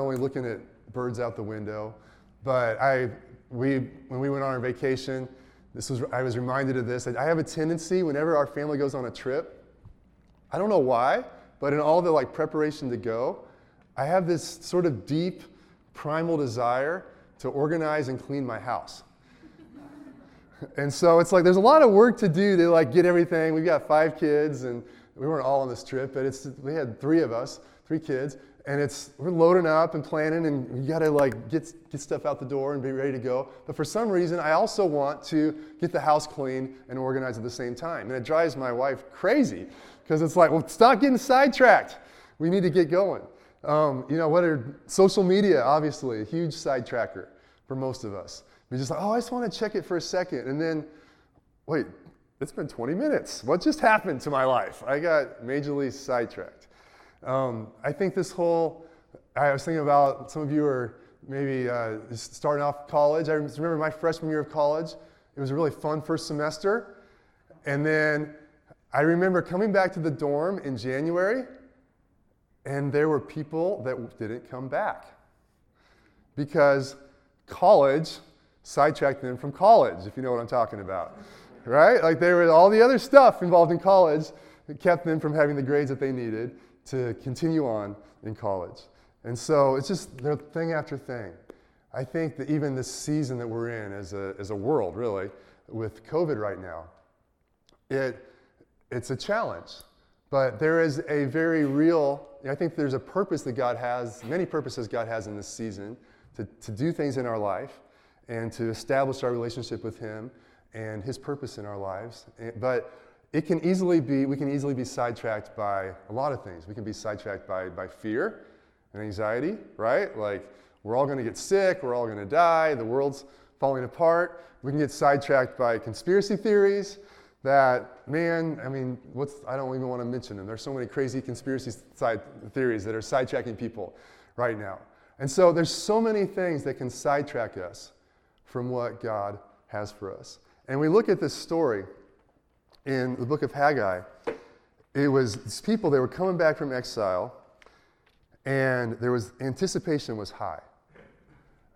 only looking at birds out the window, but I, we, when we went on our vacation, this was, I was reminded of this. I have a tendency whenever our family goes on a trip, I don't know why, but in all the like preparation to go, I have this sort of deep primal desire to organize and clean my house. and so it's like there's a lot of work to do to like get everything. We've got five kids and we weren't all on this trip, but it's we had three of us, three kids, and it's we're loading up and planning and you got to like get get stuff out the door and be ready to go. But for some reason i also want to get the house clean and organized at the same time. And it drives my wife crazy because it's like well stop getting sidetracked. We need to get going. Um, you know what are social media obviously a huge sidetracker for most of us. We're just like oh i just want to check it for a second. And then wait it's been 20 minutes. What just happened to my life? I got majorly sidetracked um, I think this whole, I was thinking about some of you are maybe uh, starting off college. I remember my freshman year of college. It was a really fun first semester. And then I remember coming back to the dorm in January, and there were people that didn't come back because college sidetracked them from college, if you know what I'm talking about. Right? Like there was all the other stuff involved in college that kept them from having the grades that they needed to continue on in college. And so it's just thing after thing. I think that even this season that we're in as a, as a world, really, with COVID right now, it, it's a challenge. But there is a very real, I think there's a purpose that God has, many purposes God has in this season to, to do things in our life and to establish our relationship with Him and His purpose in our lives. But it can easily be, we can easily be sidetracked by a lot of things. We can be sidetracked by, by fear and anxiety, right? Like, we're all going to get sick, we're all going to die, the world's falling apart. We can get sidetracked by conspiracy theories that, man, I mean, what's, I don't even want to mention them. There's so many crazy conspiracy side theories that are sidetracking people right now. And so there's so many things that can sidetrack us from what God has for us. And we look at this story in the book of Haggai, it was these people, they were coming back from exile, and there was anticipation was high.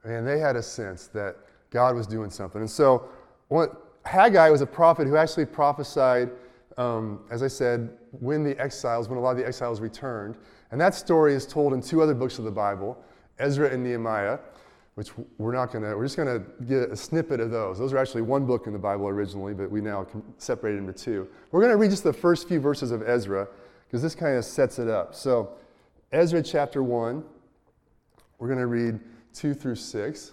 And they had a sense that God was doing something. And so what, Haggai was a prophet who actually prophesied, um, as I said, when the exiles, when a lot of the exiles returned. And that story is told in two other books of the Bible, Ezra and Nehemiah which we're not going to, we're just going to get a snippet of those. Those are actually one book in the Bible originally, but we now separate it into two. We're going to read just the first few verses of Ezra because this kind of sets it up. So, Ezra chapter 1, we're going to read 2 through 6.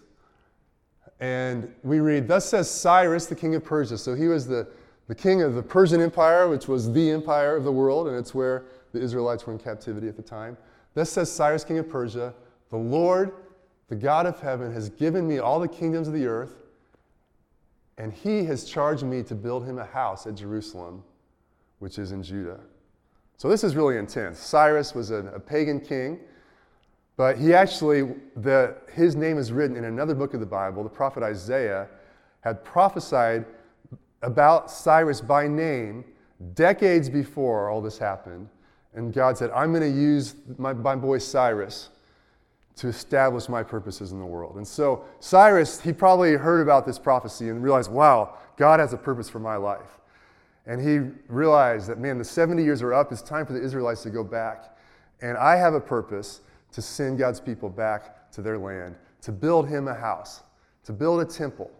And we read, Thus says Cyrus, the king of Persia. So he was the, the king of the Persian Empire, which was the empire of the world, and it's where the Israelites were in captivity at the time. Thus says Cyrus, king of Persia, The Lord the God of heaven has given me all the kingdoms of the earth, and he has charged me to build him a house at Jerusalem, which is in Judah. So this is really intense. Cyrus was a, a pagan king, but he actually, the, his name is written in another book of the Bible. The prophet Isaiah had prophesied about Cyrus by name decades before all this happened. And God said, I'm going to use my, my boy Cyrus to establish my purposes in the world. And so Cyrus, he probably heard about this prophecy and realized, wow, God has a purpose for my life. And he realized that, man, the 70 years are up. It's time for the Israelites to go back. And I have a purpose to send God's people back to their land, to build him a house, to build a temple.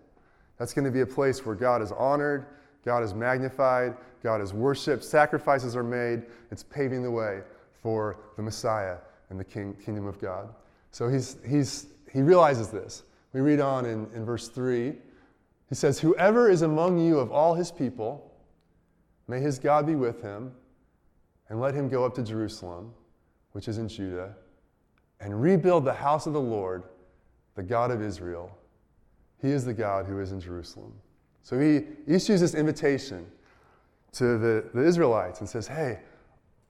That's going to be a place where God is honored, God is magnified, God is worshiped, sacrifices are made. It's paving the way for the Messiah and the king, kingdom of God. So he's, he's, he realizes this. We read on in, in verse 3. He says, Whoever is among you of all his people, may his God be with him, and let him go up to Jerusalem, which is in Judah, and rebuild the house of the Lord, the God of Israel. He is the God who is in Jerusalem. So he issues this invitation to the, the Israelites and says, Hey,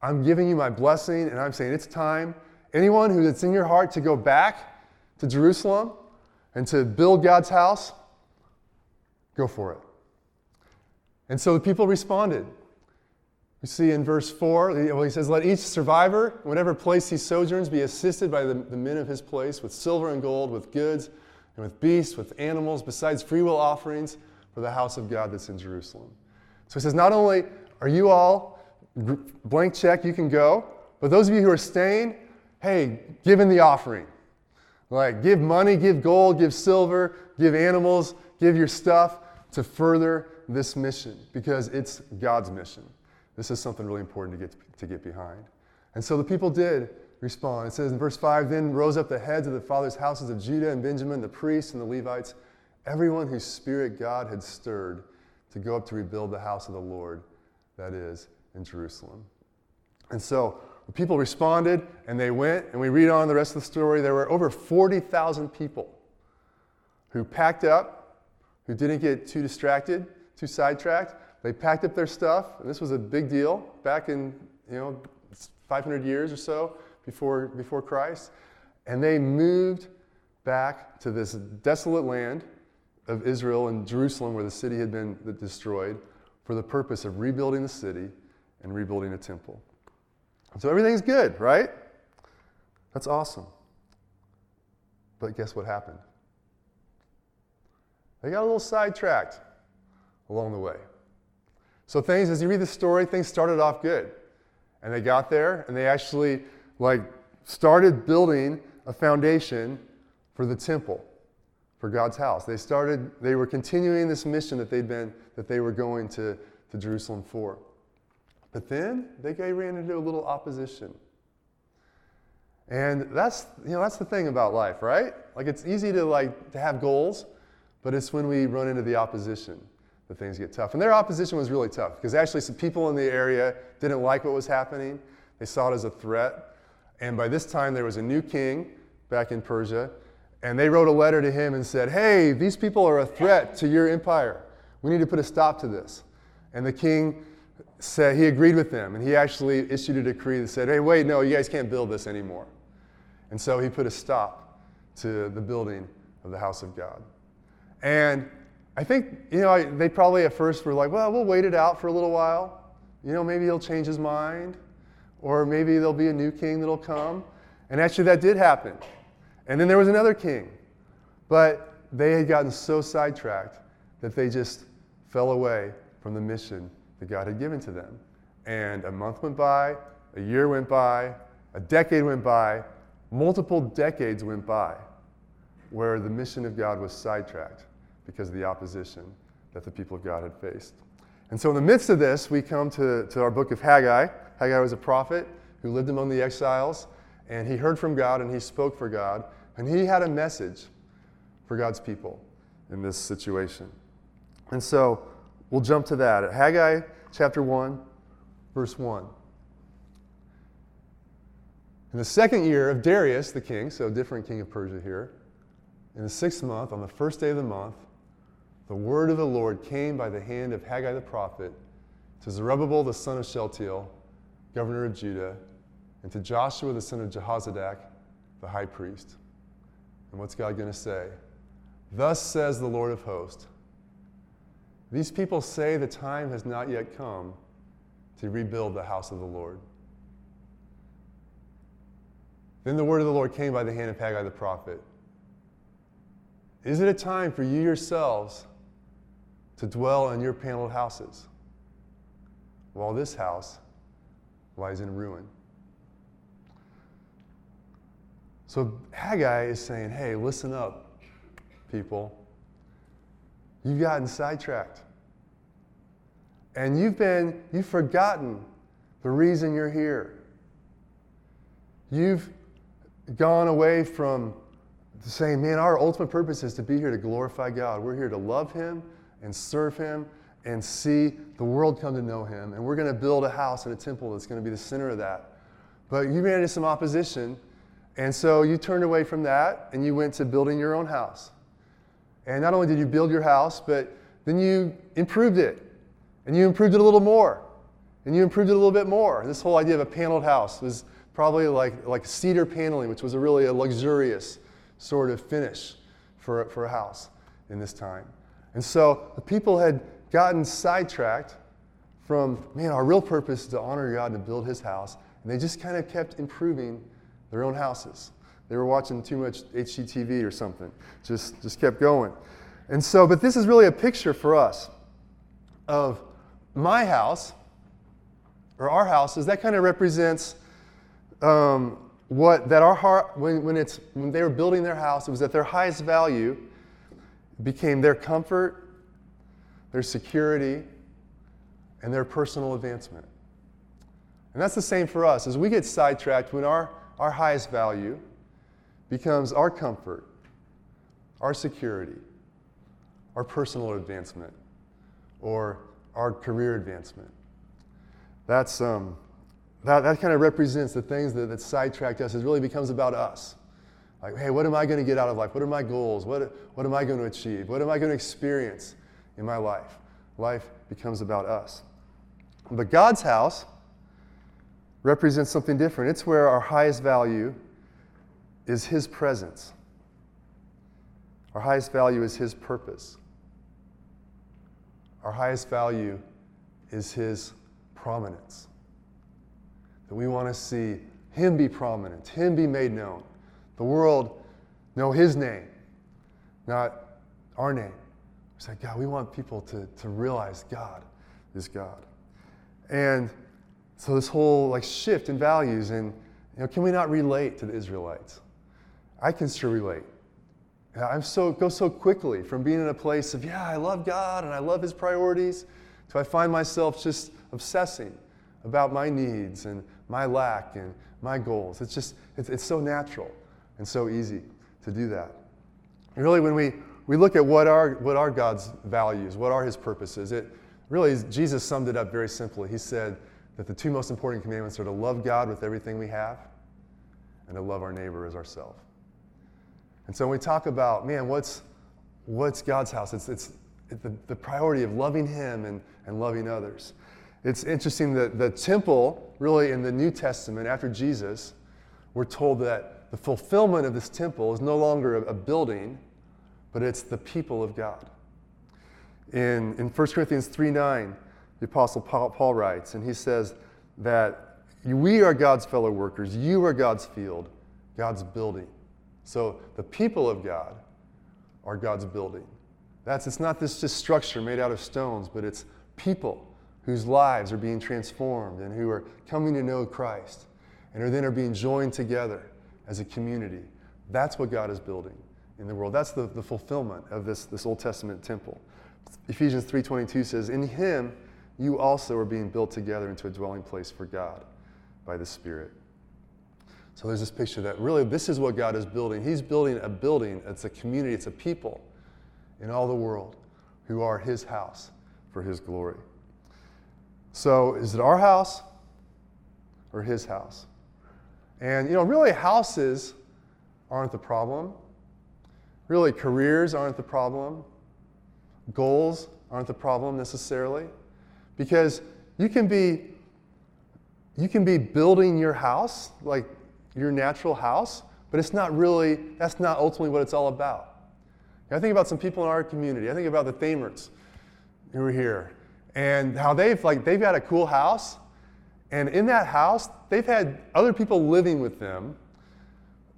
I'm giving you my blessing, and I'm saying it's time Anyone who it's in your heart to go back to Jerusalem and to build God's house, go for it. And so the people responded. We see in verse 4, well, he says, Let each survivor, whatever place he sojourns, be assisted by the, the men of his place with silver and gold, with goods, and with beasts, with animals, besides freewill offerings for the house of God that's in Jerusalem. So he says, Not only are you all blank check, you can go, but those of you who are staying, hey, give in the offering. Like, give money, give gold, give silver, give animals, give your stuff to further this mission because it's God's mission. This is something really important to get, to get behind. And so the people did respond. It says in verse 5 Then rose up the heads of the fathers' houses of Judah and Benjamin, the priests and the Levites, everyone whose spirit God had stirred to go up to rebuild the house of the Lord, that is, in Jerusalem. And so the people responded and they went, and we read on the rest of the story. There were over 40,000 people who packed up, who didn't get too distracted, too sidetracked. They packed up their stuff, and this was a big deal back in, you know, 500 years or so before, before Christ. And they moved back to this desolate land of Israel and Jerusalem where the city had been destroyed for the purpose of rebuilding the city and rebuilding a temple. So everything's good, right? That's awesome. But guess what happened? They got a little sidetracked along the way. So things, as you read the story, things started off good. And they got there and they actually like started building a foundation for the temple, for God's house. They started, they were continuing this mission that they'd been, that they were going to, to Jerusalem for. But then they ran into a little opposition. And that's, you know, that's the thing about life, right? Like it's easy to like to have goals, but it's when we run into the opposition that things get tough. And their opposition was really tough because actually some people in the area didn't like what was happening. They saw it as a threat. And by this time there was a new king back in Persia, and they wrote a letter to him and said, "Hey, these people are a threat to your empire. We need to put a stop to this." And the king said he agreed with them, and he actually issued a decree that said, "Hey, wait, no, you guys can't build this anymore." And so he put a stop to the building of the house of God. And I think, you know, they probably at first were like, well, we'll wait it out for a little while. You know, maybe he'll change his mind, or maybe there'll be a new king that'll come. And actually, that did happen. And then there was another king. But they had gotten so sidetracked that they just fell away from the mission that God had given to them. And a month went by, a year went by, a decade went by, multiple decades went by where the mission of God was sidetracked because of the opposition that the people of God had faced. And so, in the midst of this, we come to, to our book of Haggai. Haggai was a prophet who lived among the exiles, and he heard from God and he spoke for God, and he had a message for God's people in this situation. And so, we'll jump to that. At Haggai chapter 1, verse 1. In the second year of Darius the king, so different king of Persia here, in the sixth month, on the first day of the month, the word of the Lord came by the hand of Haggai the prophet to Zerubbabel the son of Shealtiel, governor of Judah, and to Joshua the son of Jehozadak, the high priest. And what's God going to say? Thus says the Lord of hosts These people say the time has not yet come to rebuild the house of the Lord. Then the word of the Lord came by the hand of Haggai the prophet. Is it a time for you yourselves to dwell in your paneled houses, while this house lies in ruin. So Haggai is saying, hey, listen up, people. You've gotten sidetracked. And you've been, you've forgotten the reason you're here. You've gone away from saying, man, our ultimate purpose is to be here to glorify God. We're here to love Him and serve Him and see the world come to know Him. And we're going to build a house and a temple that's going to be the center of that. But you ran into some opposition, and so you turned away from that and you went to building your own house. And not only did you build your house, but then you improved it. And you improved it a little more. And you improved it a little bit more. This whole idea of a paneled house was probably like, like cedar paneling, which was a really a luxurious sort of finish for, for a house in this time. And so the people had gotten sidetracked from, man, our real purpose is to honor God and to build his house. And they just kind of kept improving their own houses. They were watching too much HGTV or something. Just, just kept going. And so, but this is really a picture for us of my house, or our houses. That kind of represents um, what that our heart when, when it's when they were building their house, it was at their highest value became their comfort, their security, and their personal advancement. And that's the same for us. As we get sidetracked, when our, our highest value becomes our comfort, our security, our personal advancement, or our career advancement. That's, um, that, that kind of represents the things that, that sidetrack us. It really becomes about us. Like, hey, what am I going to get out of life? What are my goals? What, what am I going to achieve? What am I going to experience in my life? Life becomes about us. But God's house represents something different. It's where our highest value is His presence, our highest value is His purpose, our highest value is His prominence. That we want to see Him be prominent, Him be made known. The world know His name, not our name. We say, God, we want people to, to realize God is God. And so this whole like shift in values and you know, can we not relate to the Israelites? I can sure relate. I'm so go so quickly from being in a place of yeah, I love God and I love His priorities, to I find myself just obsessing about my needs and my lack and my goals. It's just it's, it's so natural and so easy to do that. And really, when we we look at what are what are God's values, what are His purposes, it really, Jesus summed it up very simply. He said that the two most important commandments are to love God with everything we have and to love our neighbor as ourselves. And so when we talk about, man, what's, what's God's house? It's, it's the, the priority of loving Him and, and loving others. It's interesting that the temple, really in the New Testament, after Jesus, we're told that the fulfillment of this temple is no longer a, a building, but it's the people of God. In, in 1 Corinthians 3 9, the Apostle Paul, Paul writes, and he says that we are God's fellow workers, you are God's field, God's building. So the people of God are God's building. That's, it's not this just structure made out of stones, but it's people whose lives are being transformed and who are coming to know Christ and are then are being joined together as a community. That's what God is building in the world. That's the, the fulfillment of this, this Old Testament temple. Ephesians 3.22 says, In him you also are being built together into a dwelling place for God by the Spirit. So there's this picture that really this is what God is building. He's building a building, it's a community, it's a people in all the world who are his house for his glory. So is it our house or his house? And you know, really houses aren't the problem. Really careers aren't the problem. Goals aren't the problem necessarily. Because you can be you can be building your house, like your natural house, but it's not really, that's not ultimately what it's all about. I think about some people in our community. I think about the Thamerts who are here and how they've like they've got a cool house, and in that house they've had other people living with them.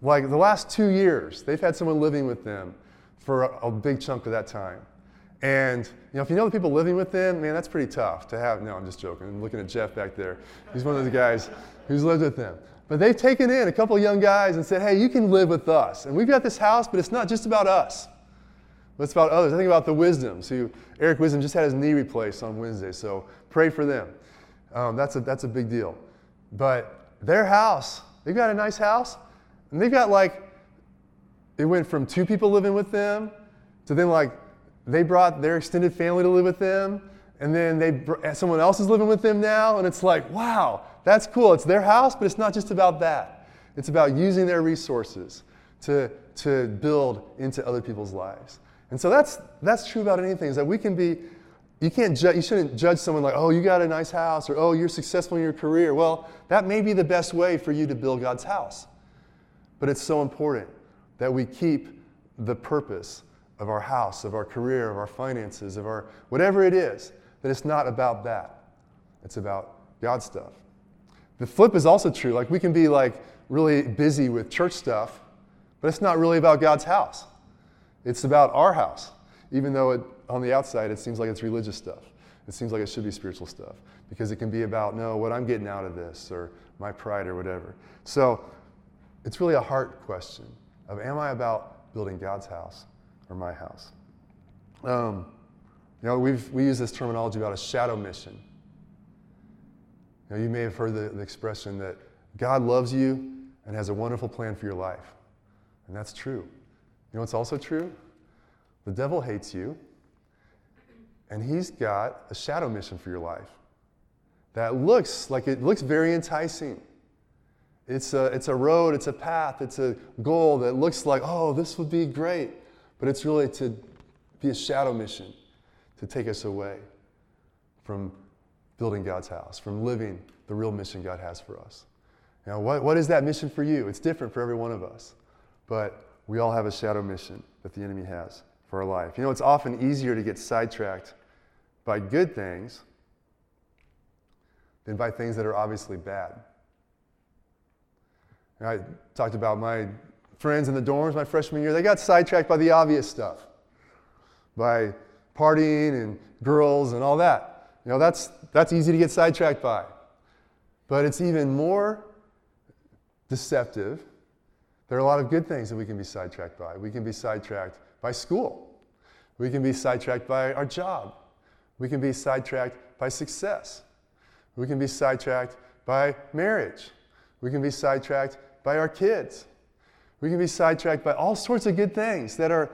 Like the last two years, they've had someone living with them for a, a big chunk of that time. And you know, if you know the people living with them, man, that's pretty tough to have. No, I'm just joking. I'm looking at Jeff back there. He's one of the guys who's lived with them. But they've taken in a couple young guys and said, hey, you can live with us. And we've got this house, but it's not just about us. But it's about others. I think about the Wisdoms, who Eric Wisdom just had his knee replaced on Wednesday. So pray for them. Um, that's, a, that's a big deal. But their house, they've got a nice house. And they've got like, it went from two people living with them to then like they brought their extended family to live with them. And then they, someone else is living with them now. And it's like, wow, that's cool. It's their house, but it's not just about that. It's about using their resources to, to build into other people's lives. And so that's, that's true about anything, is that we can be, you can't ju- you shouldn't judge someone like, oh, you got a nice house, or oh, you're successful in your career. Well, that may be the best way for you to build God's house. But it's so important that we keep the purpose of our house, of our career, of our finances, of our whatever it is, that it's not about that. it's about God stuff. The flip is also true. Like we can be like really busy with church stuff, but it's not really about God's house. It's about our house, even though it, on the outside it seems like it's religious stuff. It seems like it should be spiritual stuff because it can be about, no, what I'm getting out of this or my pride or whatever. So it's really a heart question of am I about building God's house or my house? Um, you know, we've, we use this terminology about a shadow mission. You, you may have heard the, the expression that God loves you and has a wonderful plan for your life. And that's true. You know what's also true? The devil hates you, and he's got a shadow mission for your life that looks like it looks very enticing. It's a, it's a road, it's a path, it's a goal that looks like, oh, this would be great. But it's really to be a shadow mission to take us away from building God's house, from living the real mission God has for us. Now, what, what is that mission for you? It's different for every one of us. But we all have a shadow mission that the enemy has for our life. You know, it's often easier to get sidetracked by good things than by things that are obviously bad. And I talked about my friends in the dorms my freshman year. They got sidetracked by the obvious stuff, by partying and girls and all that. You know, that's, that's easy to get sidetracked by. But it's even more deceptive. There are a lot of good things that we can be sidetracked by. We can be sidetracked by school. We can be sidetracked by our job. We can be sidetracked by success. We can be sidetracked by marriage. We can be sidetracked by our kids. We can be sidetracked by all sorts of good things that are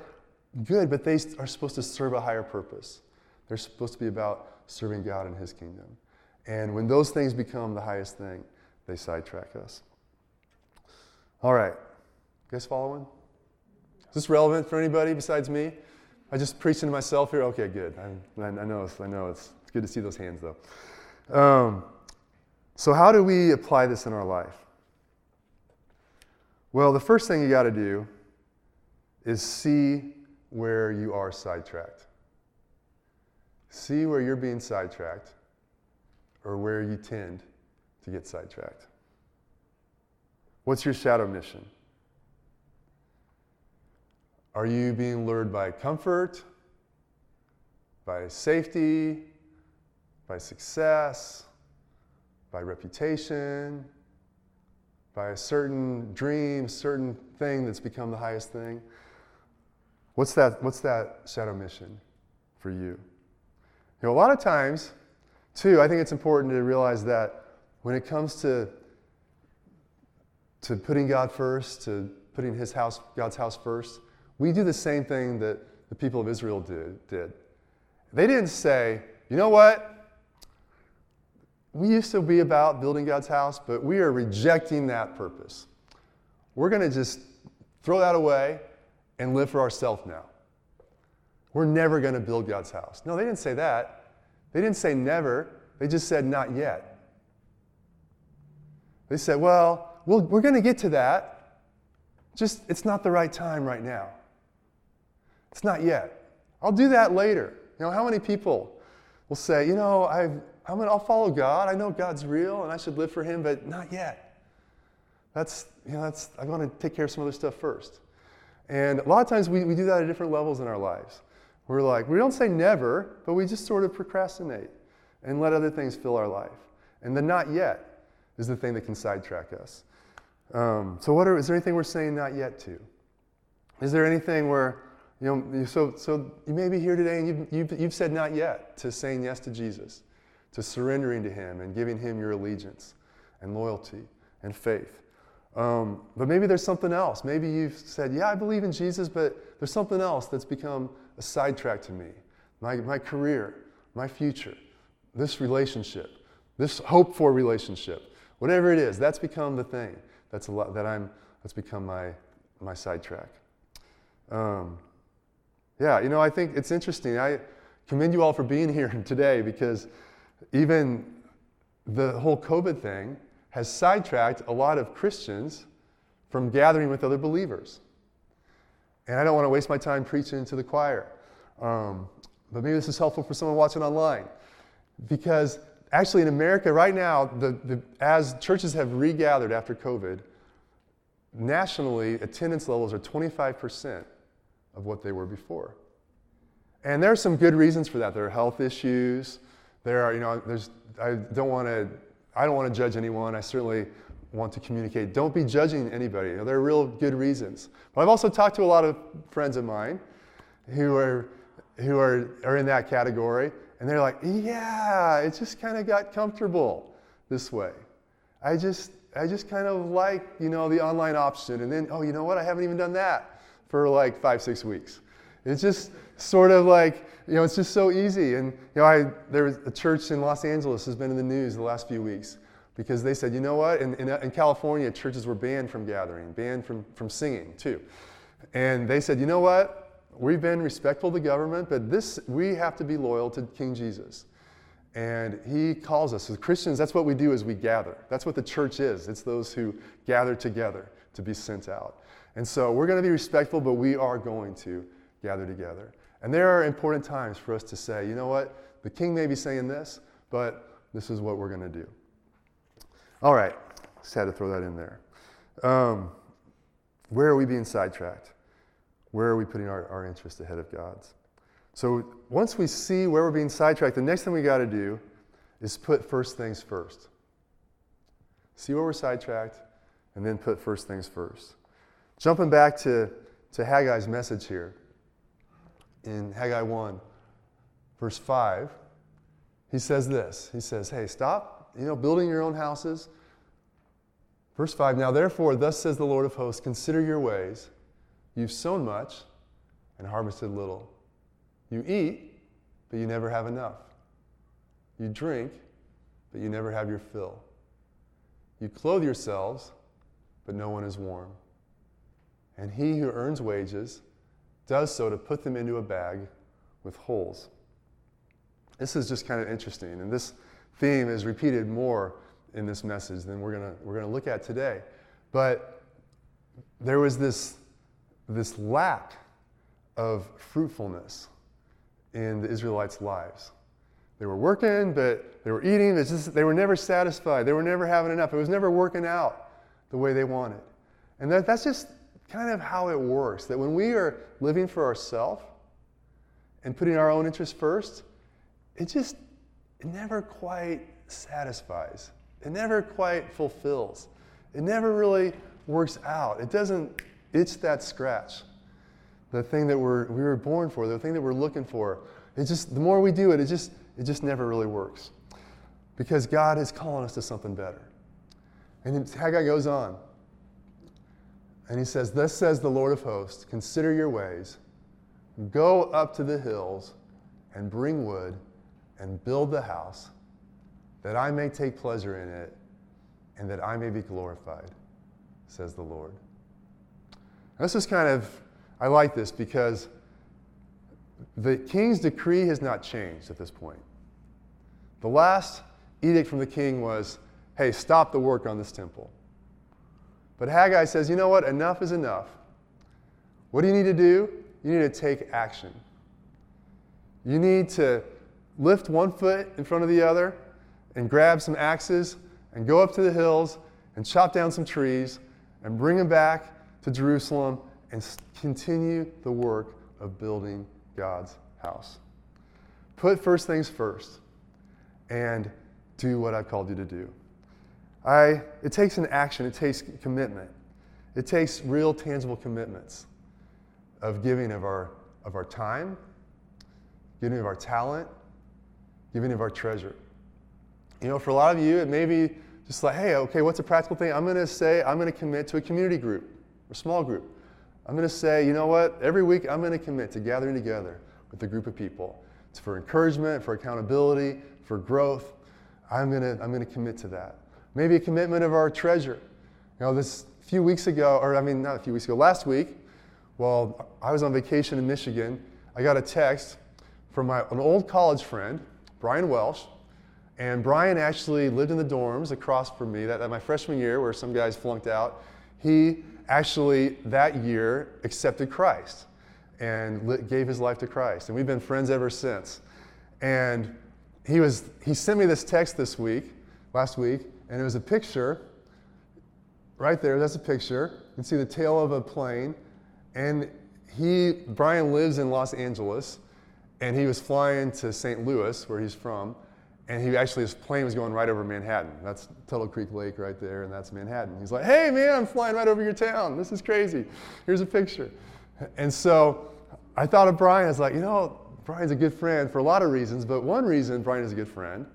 good, but they are supposed to serve a higher purpose. They're supposed to be about serving God and His kingdom. And when those things become the highest thing, they sidetrack us. All right. You guys following? Is this relevant for anybody besides me? I just preaching to myself here? Okay, good. I, I know, I know it's, it's good to see those hands, though. Um, so, how do we apply this in our life? Well, the first thing you got to do is see where you are sidetracked. See where you're being sidetracked or where you tend to get sidetracked. What's your shadow mission? Are you being lured by comfort, by safety, by success, by reputation, by a certain dream, certain thing that's become the highest thing? What's that, what's that shadow mission for you? You know, a lot of times, too, I think it's important to realize that when it comes to, to putting God first, to putting his house, God's house first, we do the same thing that the people of Israel did. did. They didn't say, you know what? we used to be about building God's house, but we are rejecting that purpose. We're going to just throw that away and live for ourselves now. We're never going to build God's house. No, they didn't say that. They didn't say never. They just said not yet. They said, well, we we are going to get to that. Just, it's not the right time right now. It's not yet. I'll do that later. You know, how many people will say, you know, I've, I'm gonna, I'll follow God. I know God's real and I should live for Him, but not yet. That's, you know, that's, I want to take care of some other stuff first. And a lot of times we, we do that at different levels in our lives. We're like, we don't say never, but we just sort of procrastinate and let other things fill our life. And the not yet is the thing that can sidetrack us. Um, so, what are, is there anything we're saying not yet to? Is there anything where, you know, so, so you may be here today and you've, you've, you've said not yet to saying yes to Jesus to surrendering to Him and giving Him your allegiance and loyalty and faith. Um, but maybe there's something else. Maybe you've said, Yeah, I believe in Jesus, but there's something else that's become a sidetrack to me my, my career, my future, this relationship, this hope for relationship, whatever it is, that's become the thing that's, a lot, that I'm, that's become my, my sidetrack. Um, yeah, you know, I think it's interesting. I commend you all for being here today because even the whole COVID thing has sidetracked a lot of Christians from gathering with other believers. And I don't want to waste my time preaching to the choir. Um, but maybe this is helpful for someone watching online. Because actually, in America right now, the, the, as churches have regathered after COVID, nationally, attendance levels are 25% of what they were before. And there are some good reasons for that. There are health issues. There are, you know, there's, I don't want to, I don't want to judge anyone. I certainly want to communicate. Don't be judging anybody. You know, there are real good reasons. But I've also talked to a lot of friends of mine who are, who are, are in that category, and they're like, yeah, it just kind of got comfortable this way. I just, I just kind of like, you know, the online option. And then, oh, you know what? I haven't even done that for like five, six weeks. It's just sort of like, you know, it's just so easy. And, you know, I, there was a church in Los Angeles has been in the news the last few weeks because they said, you know what? In, in, uh, in California, churches were banned from gathering, banned from, from singing too. And they said, you know what? We've been respectful to government, but this, we have to be loyal to King Jesus. And he calls us as Christians, that's what we do is we gather. That's what the church is. It's those who gather together to be sent out. And so we're going to be respectful, but we are going to gather together. And there are important times for us to say, you know what? The king may be saying this, but this is what we're going to do. All right. Just had to throw that in there. Um, where are we being sidetracked? Where are we putting our, our interest ahead of God's? So once we see where we're being sidetracked, the next thing we got to do is put first things first. See where we're sidetracked, and then put first things first. Jumping back to, to Haggai's message here in Haggai 1, verse 5, he says this. He says, Hey, stop, you know, building your own houses. Verse 5, now therefore, thus says the Lord of hosts, consider your ways. You've sown much and harvested little. You eat, but you never have enough. You drink, but you never have your fill. You clothe yourselves, but no one is warm. And he who earns wages does so to put them into a bag with holes. This is just kind of interesting, and this theme is repeated more in this message than we're going we're gonna look at today. But there was this, this lack of fruitfulness in the Israelites' lives. They were working, but they were eating. Just, they were never satisfied. They were never having enough. It was never working out the way they wanted. And that, that's just kind of how it works that when we are living for ourselves and putting our own interests first, it just it never quite satisfies. It never quite fulfills. It never really works out. It doesn't itch that scratch. The thing that we're, we were born for, the thing that we're looking for. It just the more we do it, it just it just never really works. Because God is calling us to something better. And Haggai goes on. And he says, Thus says the Lord of hosts, consider your ways, go up to the hills and bring wood and build the house, that I may take pleasure in it and that I may be glorified, says the Lord. this is kind of, I like this because the king's decree has not changed at this point. The last edict from the king was hey, stop the work on this temple. But Haggai says, you know what? Enough is enough. What do you need to do? You need to take action. You need to lift one foot in front of the other and grab some axes and go up to the hills and chop down some trees and bring them back to Jerusalem and continue the work of building God's house. Put first things first and do what I've called you to do. I, it takes an action, it takes commitment. It takes real tangible commitments of giving of our, of our time, giving of our talent, giving of our treasure. You know, for a lot of you, it may be just like, hey, okay, what's a practical thing? I'm going to say, I'm going to commit to a community group or small group. I'm going to say, you know what? Every week, I'm going to commit to gathering together with a group of people. It's for encouragement, for accountability, for growth. I'm going to, I'm going to commit to that. Maybe a commitment of our treasure. You know, this few weeks ago, or I mean, not a few weeks ago, last week, while I was on vacation in Michigan, I got a text from my, an old college friend, Brian Welsh. And Brian actually lived in the dorms across from me that, that my freshman year, where some guys flunked out. He actually that year accepted Christ and gave his life to Christ. And we've been friends ever since. And he was he sent me this text this week, last week, and it was a picture. Right there, that's a picture. You can see the tail of a plane, and he Brian lives in Los Angeles, and he was flying to St. Louis, where he's from, and he actually his plane was going right over Manhattan. That's Tuttle Creek Lake right there, and that's Manhattan. He's like, "Hey man, I'm flying right over your town. This is crazy. Here's a picture." And so I thought of Brian. I was like, you know, Brian's a good friend for a lot of reasons, but one reason Brian is a good friend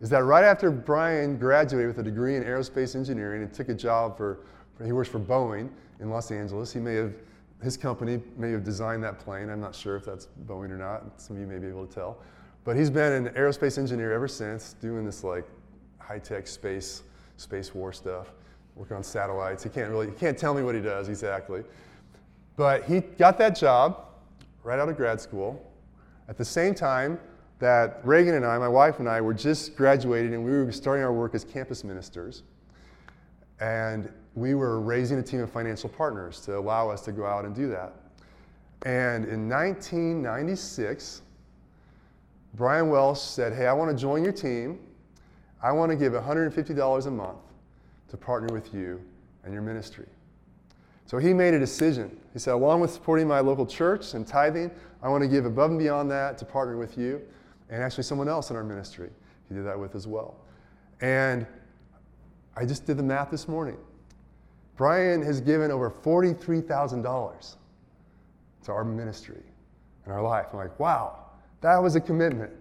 is that right after Brian graduated with a degree in aerospace engineering and took a job for, he works for Boeing in Los Angeles. He may have, his company may have designed that plane. I'm not sure if that's Boeing or not. Some of you may be able to tell. But he's been an aerospace engineer ever since, doing this like high-tech space, space war stuff, working on satellites. He can't really, he can't tell me what he does exactly. But he got that job right out of grad school at the same time that Reagan and I, my wife and I, were just graduating and we were starting our work as campus ministers. And we were raising a team of financial partners to allow us to go out and do that. And in 1996, Brian Welsh said, Hey, I want to join your team. I want to give $150 a month to partner with you and your ministry. So he made a decision. He said, along with supporting my local church and tithing, I want to give above and beyond that to partner with you and actually someone else in our ministry. He did that with as well. And I just did the math this morning. Brian has given over $43,000 to our ministry and our life. I'm like, wow, that was a commitment.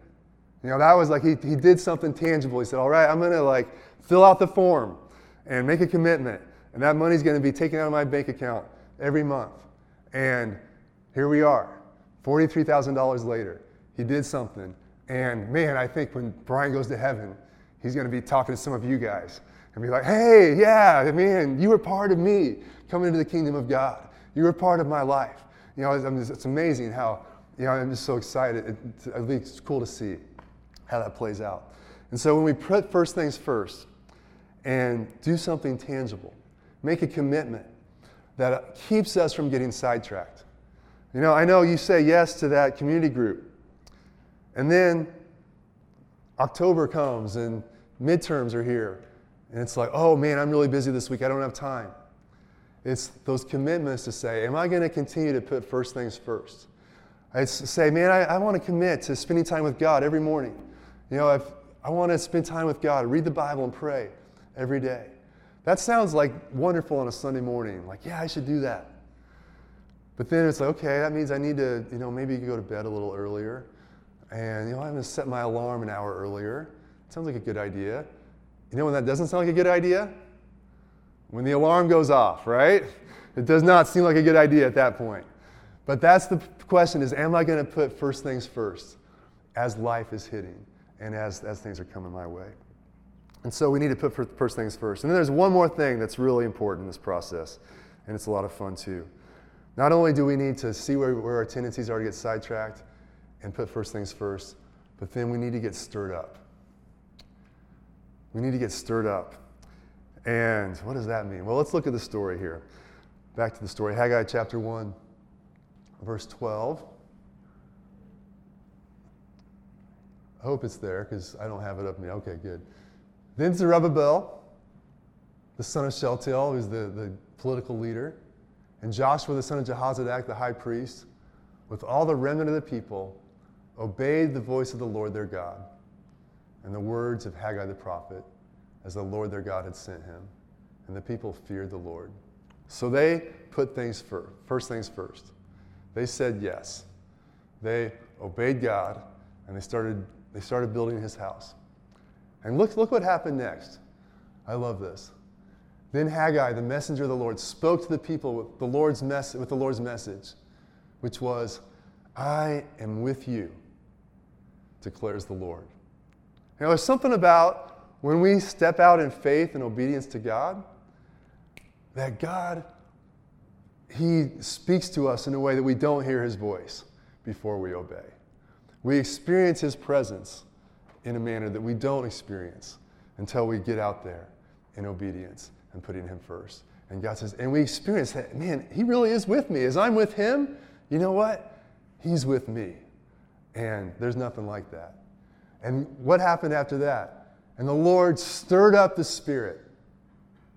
You know, that was like he, he did something tangible. He said, all right, I'm going to like fill out the form and make a commitment. And that money's going to be taken out of my bank account every month. And here we are, $43,000 later. He did something. And man, I think when Brian goes to heaven, he's going to be talking to some of you guys and be like, hey, yeah, man, you were part of me coming into the kingdom of God. You were part of my life. You know, it's, it's amazing how, you know, I'm just so excited. It, it's cool to see how that plays out. And so when we put first things first and do something tangible, make a commitment that keeps us from getting sidetracked. You know, I know you say yes to that community group, and then October comes and midterms are here, and it's like, oh man, I'm really busy this week, I don't have time. It's those commitments to say, am I going to continue to put first things first? I say, man, I, I want to commit to spending time with God every morning. You know, if I want to spend time with God, read the Bible and pray every day. That sounds like wonderful on a Sunday morning. Like, yeah, I should do that. But then it's like, okay, that means I need to, you know, maybe go to bed a little earlier. And, you know, I'm going to set my alarm an hour earlier. Sounds like a good idea. You know when that doesn't sound like a good idea? When the alarm goes off, right? It does not seem like a good idea at that point. But that's the question is, am I going to put first things first as life is hitting and as, as things are coming my way? And so we need to put first things first. And then there's one more thing that's really important in this process, and it's a lot of fun too. Not only do we need to see where, where our tendencies are to get sidetracked and put first things first, but then we need to get stirred up. We need to get stirred up. And what does that mean? Well, let's look at the story here. Back to the story Haggai chapter 1, verse 12. I hope it's there because I don't have it up me. Okay, good. Then Zerubbabel, the son of Shealtiel, who's the, the political leader, and Joshua, the son of Jehozadak, the high priest, with all the remnant of the people, obeyed the voice of the Lord their God and the words of Haggai the prophet, as the Lord their God had sent him. And the people feared the Lord. So they put things first, first things first. They said yes. They obeyed God and they started, they started building his house. And look, look what happened next. I love this. Then Haggai, the messenger of the Lord, spoke to the people with the Lord's, mess- with the Lord's message, which was, I am with you, declares the Lord. Now, there's something about when we step out in faith and obedience to God, that God, He speaks to us in a way that we don't hear His voice before we obey. We experience His presence in a manner that we don't experience until we get out there in obedience and putting Him first. And God says, and we experience that, man, He really is with me. As I'm with Him, you know what? He's with me. And there's nothing like that. And what happened after that? And the Lord stirred up the spirit.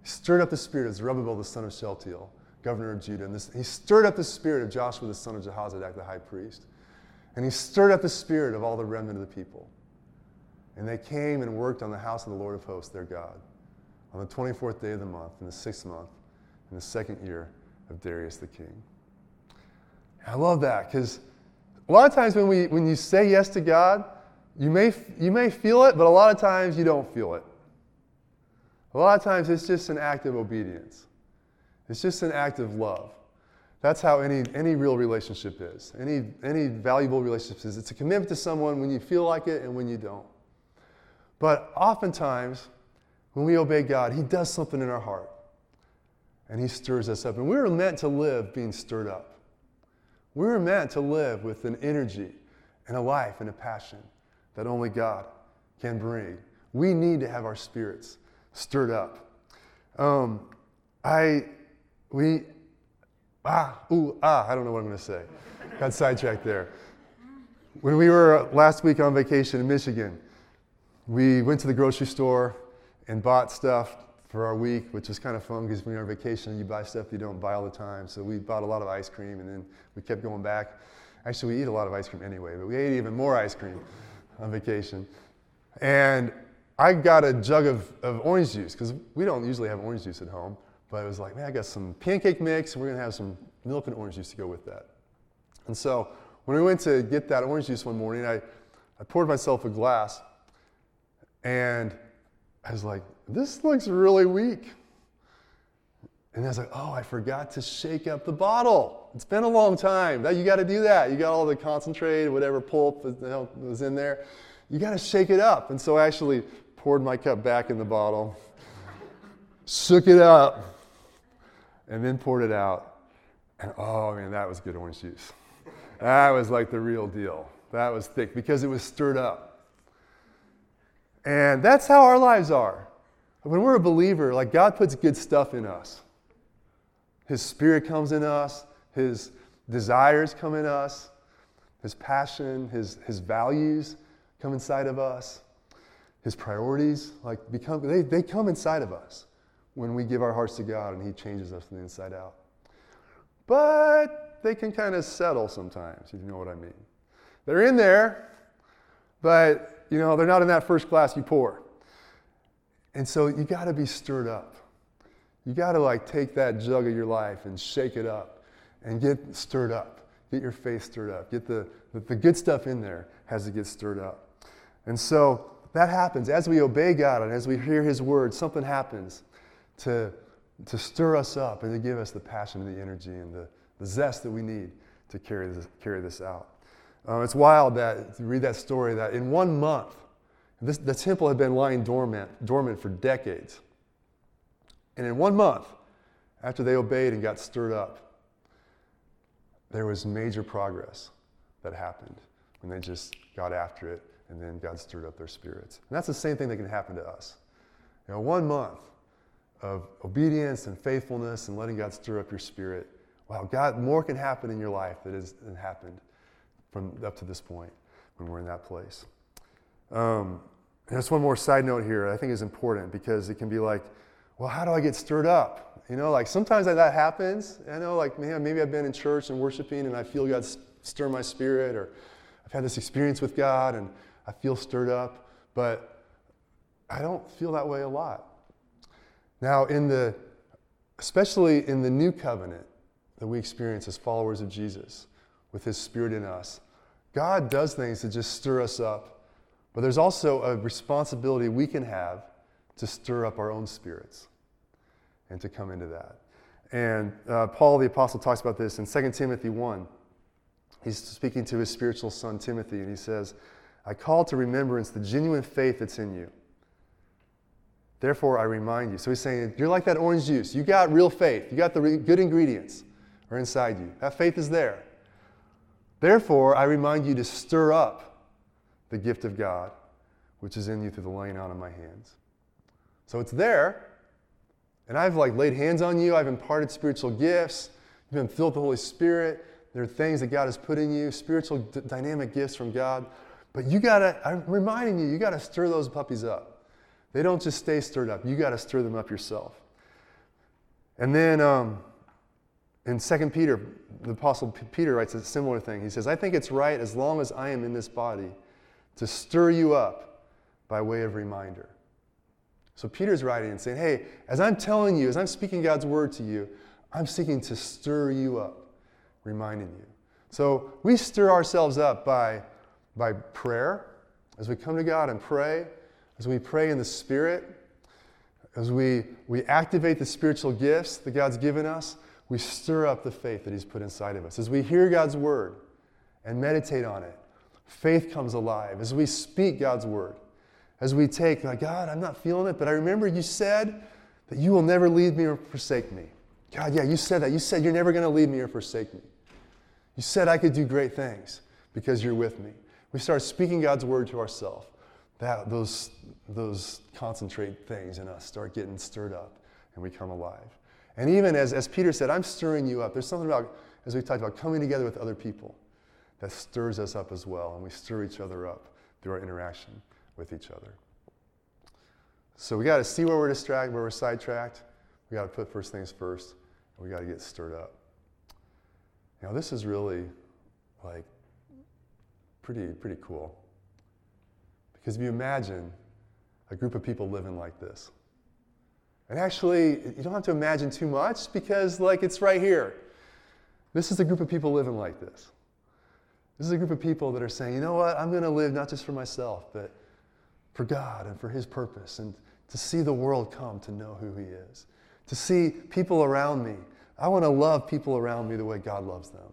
Stirred up the spirit of Zerubbabel, the son of Shealtiel, governor of Judah. And this, he stirred up the spirit of Joshua, the son of Jehozadak, the high priest. And he stirred up the spirit of all the remnant of the people. And they came and worked on the house of the Lord of hosts, their God, on the 24th day of the month, in the sixth month, in the second year of Darius the king. I love that because a lot of times when, we, when you say yes to God, you may, you may feel it, but a lot of times you don't feel it. A lot of times it's just an act of obedience, it's just an act of love. That's how any, any real relationship is. Any, any valuable relationship is. It's a commitment to someone when you feel like it and when you don't. But oftentimes, when we obey God, He does something in our heart and He stirs us up. And we were meant to live being stirred up. We were meant to live with an energy and a life and a passion that only God can bring. We need to have our spirits stirred up. Um, I, we, ah, ooh, ah, I don't know what I'm going to say. Got sidetracked there. When we were last week on vacation in Michigan, we went to the grocery store and bought stuff for our week, which was kind of fun because when you're on vacation, you buy stuff you don't buy all the time. So we bought a lot of ice cream and then we kept going back. Actually, we eat a lot of ice cream anyway, but we ate even more ice cream on vacation. And I got a jug of, of orange juice because we don't usually have orange juice at home. But it was like, man, I got some pancake mix and we're going to have some milk and orange juice to go with that. And so when we went to get that orange juice one morning, I, I poured myself a glass and I was like, this looks really weak. And I was like, oh, I forgot to shake up the bottle. It's been a long time. You got to do that. You got all the concentrate, whatever pulp was in there. You got to shake it up. And so I actually poured my cup back in the bottle, shook it up, and then poured it out. And oh man, that was good orange juice. That was like the real deal. That was thick because it was stirred up. And that's how our lives are. When we're a believer, like God puts good stuff in us. His spirit comes in us, his desires come in us, his passion, his, his values come inside of us, his priorities, like become they, they come inside of us when we give our hearts to God and he changes us from the inside out. But they can kind of settle sometimes, if you know what I mean. They're in there, but you know, they're not in that first class you pour. And so you got to be stirred up. You got to like take that jug of your life and shake it up and get stirred up. Get your faith stirred up. Get the, the, good stuff in there has to get stirred up. And so that happens. As we obey God and as we hear His word, something happens to, to stir us up and to give us the passion and the energy and the, the zest that we need to carry this, carry this out. Uh, it's wild that read that story that in one month, this, the temple had been lying dormant, dormant for decades. And in one month, after they obeyed and got stirred up, there was major progress that happened when they just got after it and then God stirred up their spirits. And that's the same thing that can happen to us. You know, one month of obedience and faithfulness and letting God stir up your spirit. Wow, God, more can happen in your life than has happened from up to this point when we're in that place. Um, just one more side note here I think is important because it can be like, well, how do I get stirred up? You know, like sometimes that happens. I know, like, man, maybe I've been in church and worshiping and I feel God stir my spirit, or I've had this experience with God and I feel stirred up, but I don't feel that way a lot. Now, in the, especially in the new covenant that we experience as followers of Jesus, with His Spirit in us, God does things to just stir us up but there's also a responsibility we can have to stir up our own spirits and to come into that. And uh, Paul the Apostle talks about this in 2 Timothy 1. He's speaking to his spiritual son Timothy, and he says, I call to remembrance the genuine faith that's in you. Therefore, I remind you. So he's saying, You're like that orange juice. You got real faith. You got the re- good ingredients are inside you. That faith is there. Therefore, I remind you to stir up the gift of God, which is in you through the laying on of my hands. So it's there, and I've like laid hands on you, I've imparted spiritual gifts, you've been filled with the Holy Spirit. There are things that God has put in you, spiritual d- dynamic gifts from God. But you gotta, I'm reminding you, you gotta stir those puppies up. They don't just stay stirred up, you gotta stir them up yourself. And then um, in 2 Peter, the Apostle Peter writes a similar thing. He says, I think it's right as long as I am in this body to stir you up by way of reminder. So Peter's writing and saying, Hey, as I'm telling you, as I'm speaking God's word to you, I'm seeking to stir you up, reminding you. So we stir ourselves up by, by prayer, as we come to God and pray, as we pray in the Spirit, as we, we activate the spiritual gifts that God's given us, we stir up the faith that He's put inside of us. As we hear God's word and meditate on it, faith comes alive. As we speak God's word, as we take, like, God, I'm not feeling it, but I remember you said that you will never leave me or forsake me. God, yeah, you said that. You said you're never going to leave me or forsake me. You said I could do great things because you're with me. We start speaking God's word to ourselves. That those, those concentrate things in us start getting stirred up and we come alive. And even as, as Peter said, I'm stirring you up. There's something about, as we talked about, coming together with other people that stirs us up as well, and we stir each other up through our interaction with each other. So we got to see where we're distracted, where we're sidetracked. We got to put first things first, and we got to get stirred up. Now, this is really like pretty, pretty cool. Because if you imagine a group of people living like this, and actually, you don't have to imagine too much because, like, it's right here. This is a group of people living like this. This is a group of people that are saying, you know what, I'm going to live not just for myself, but for God and for His purpose, and to see the world come to know who He is, to see people around me. I want to love people around me the way God loves them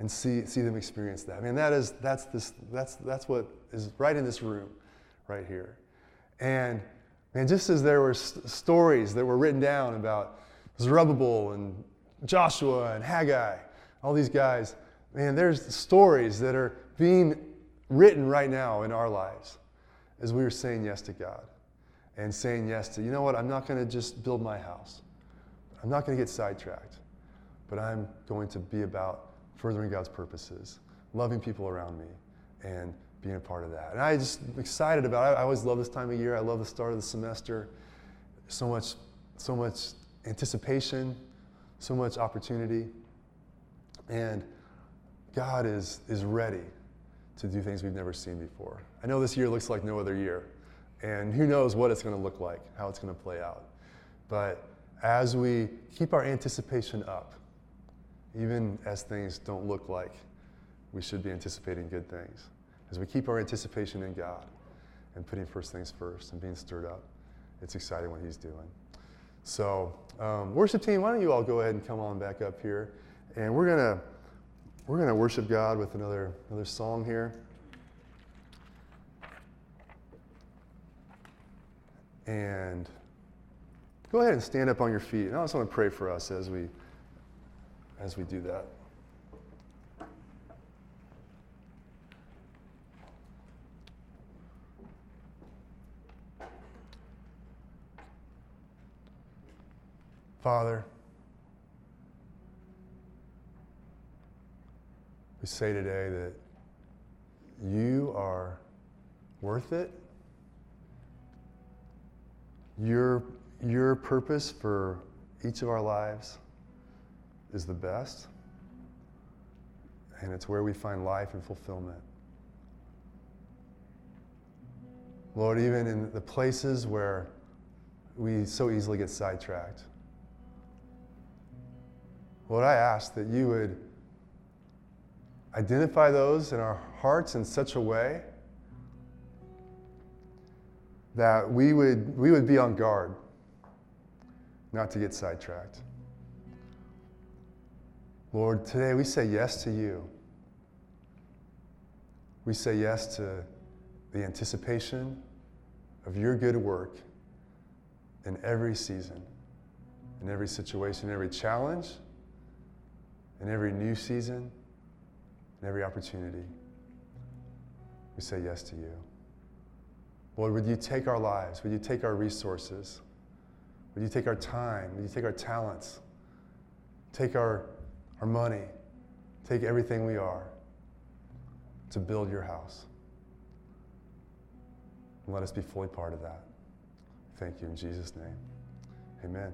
and see, see them experience that. I mean, that is, that's, this, that's, that's what is right in this room, right here. And man, just as there were st- stories that were written down about Zerubbabel and Joshua and Haggai, all these guys, man, there's stories that are being written right now in our lives as we are saying yes to God and saying yes to, you know what, I'm not going to just build my house. I'm not going to get sidetracked, but I'm going to be about furthering God's purposes, loving people around me, and being a part of that. And I just excited about it. I always love this time of year. I love the start of the semester. So much, so much anticipation, so much opportunity. And God is, is ready to do things we've never seen before. I know this year looks like no other year. And who knows what it's going to look like, how it's going to play out. But as we keep our anticipation up, even as things don't look like we should be anticipating good things, as we keep our anticipation in God and putting first things first and being stirred up, it's exciting what He's doing. So, um, worship team, why don't you all go ahead and come on back up here, and we're gonna we're gonna worship God with another another song here. And go ahead and stand up on your feet. And I just want to pray for us as we as we do that. Father, we say today that you are worth it. Your, your purpose for each of our lives is the best, and it's where we find life and fulfillment. Lord, even in the places where we so easily get sidetracked, Lord, I ask that you would identify those in our hearts in such a way that we would, we would be on guard not to get sidetracked. Lord, today we say yes to you. We say yes to the anticipation of your good work in every season, in every situation, in every challenge in every new season, in every opportunity, we say yes to you. Lord, would you take our lives? Would you take our resources? Would you take our time? Would you take our talents? Take our, our money? Take everything we are to build your house. And let us be fully part of that. Thank you in Jesus' name. Amen.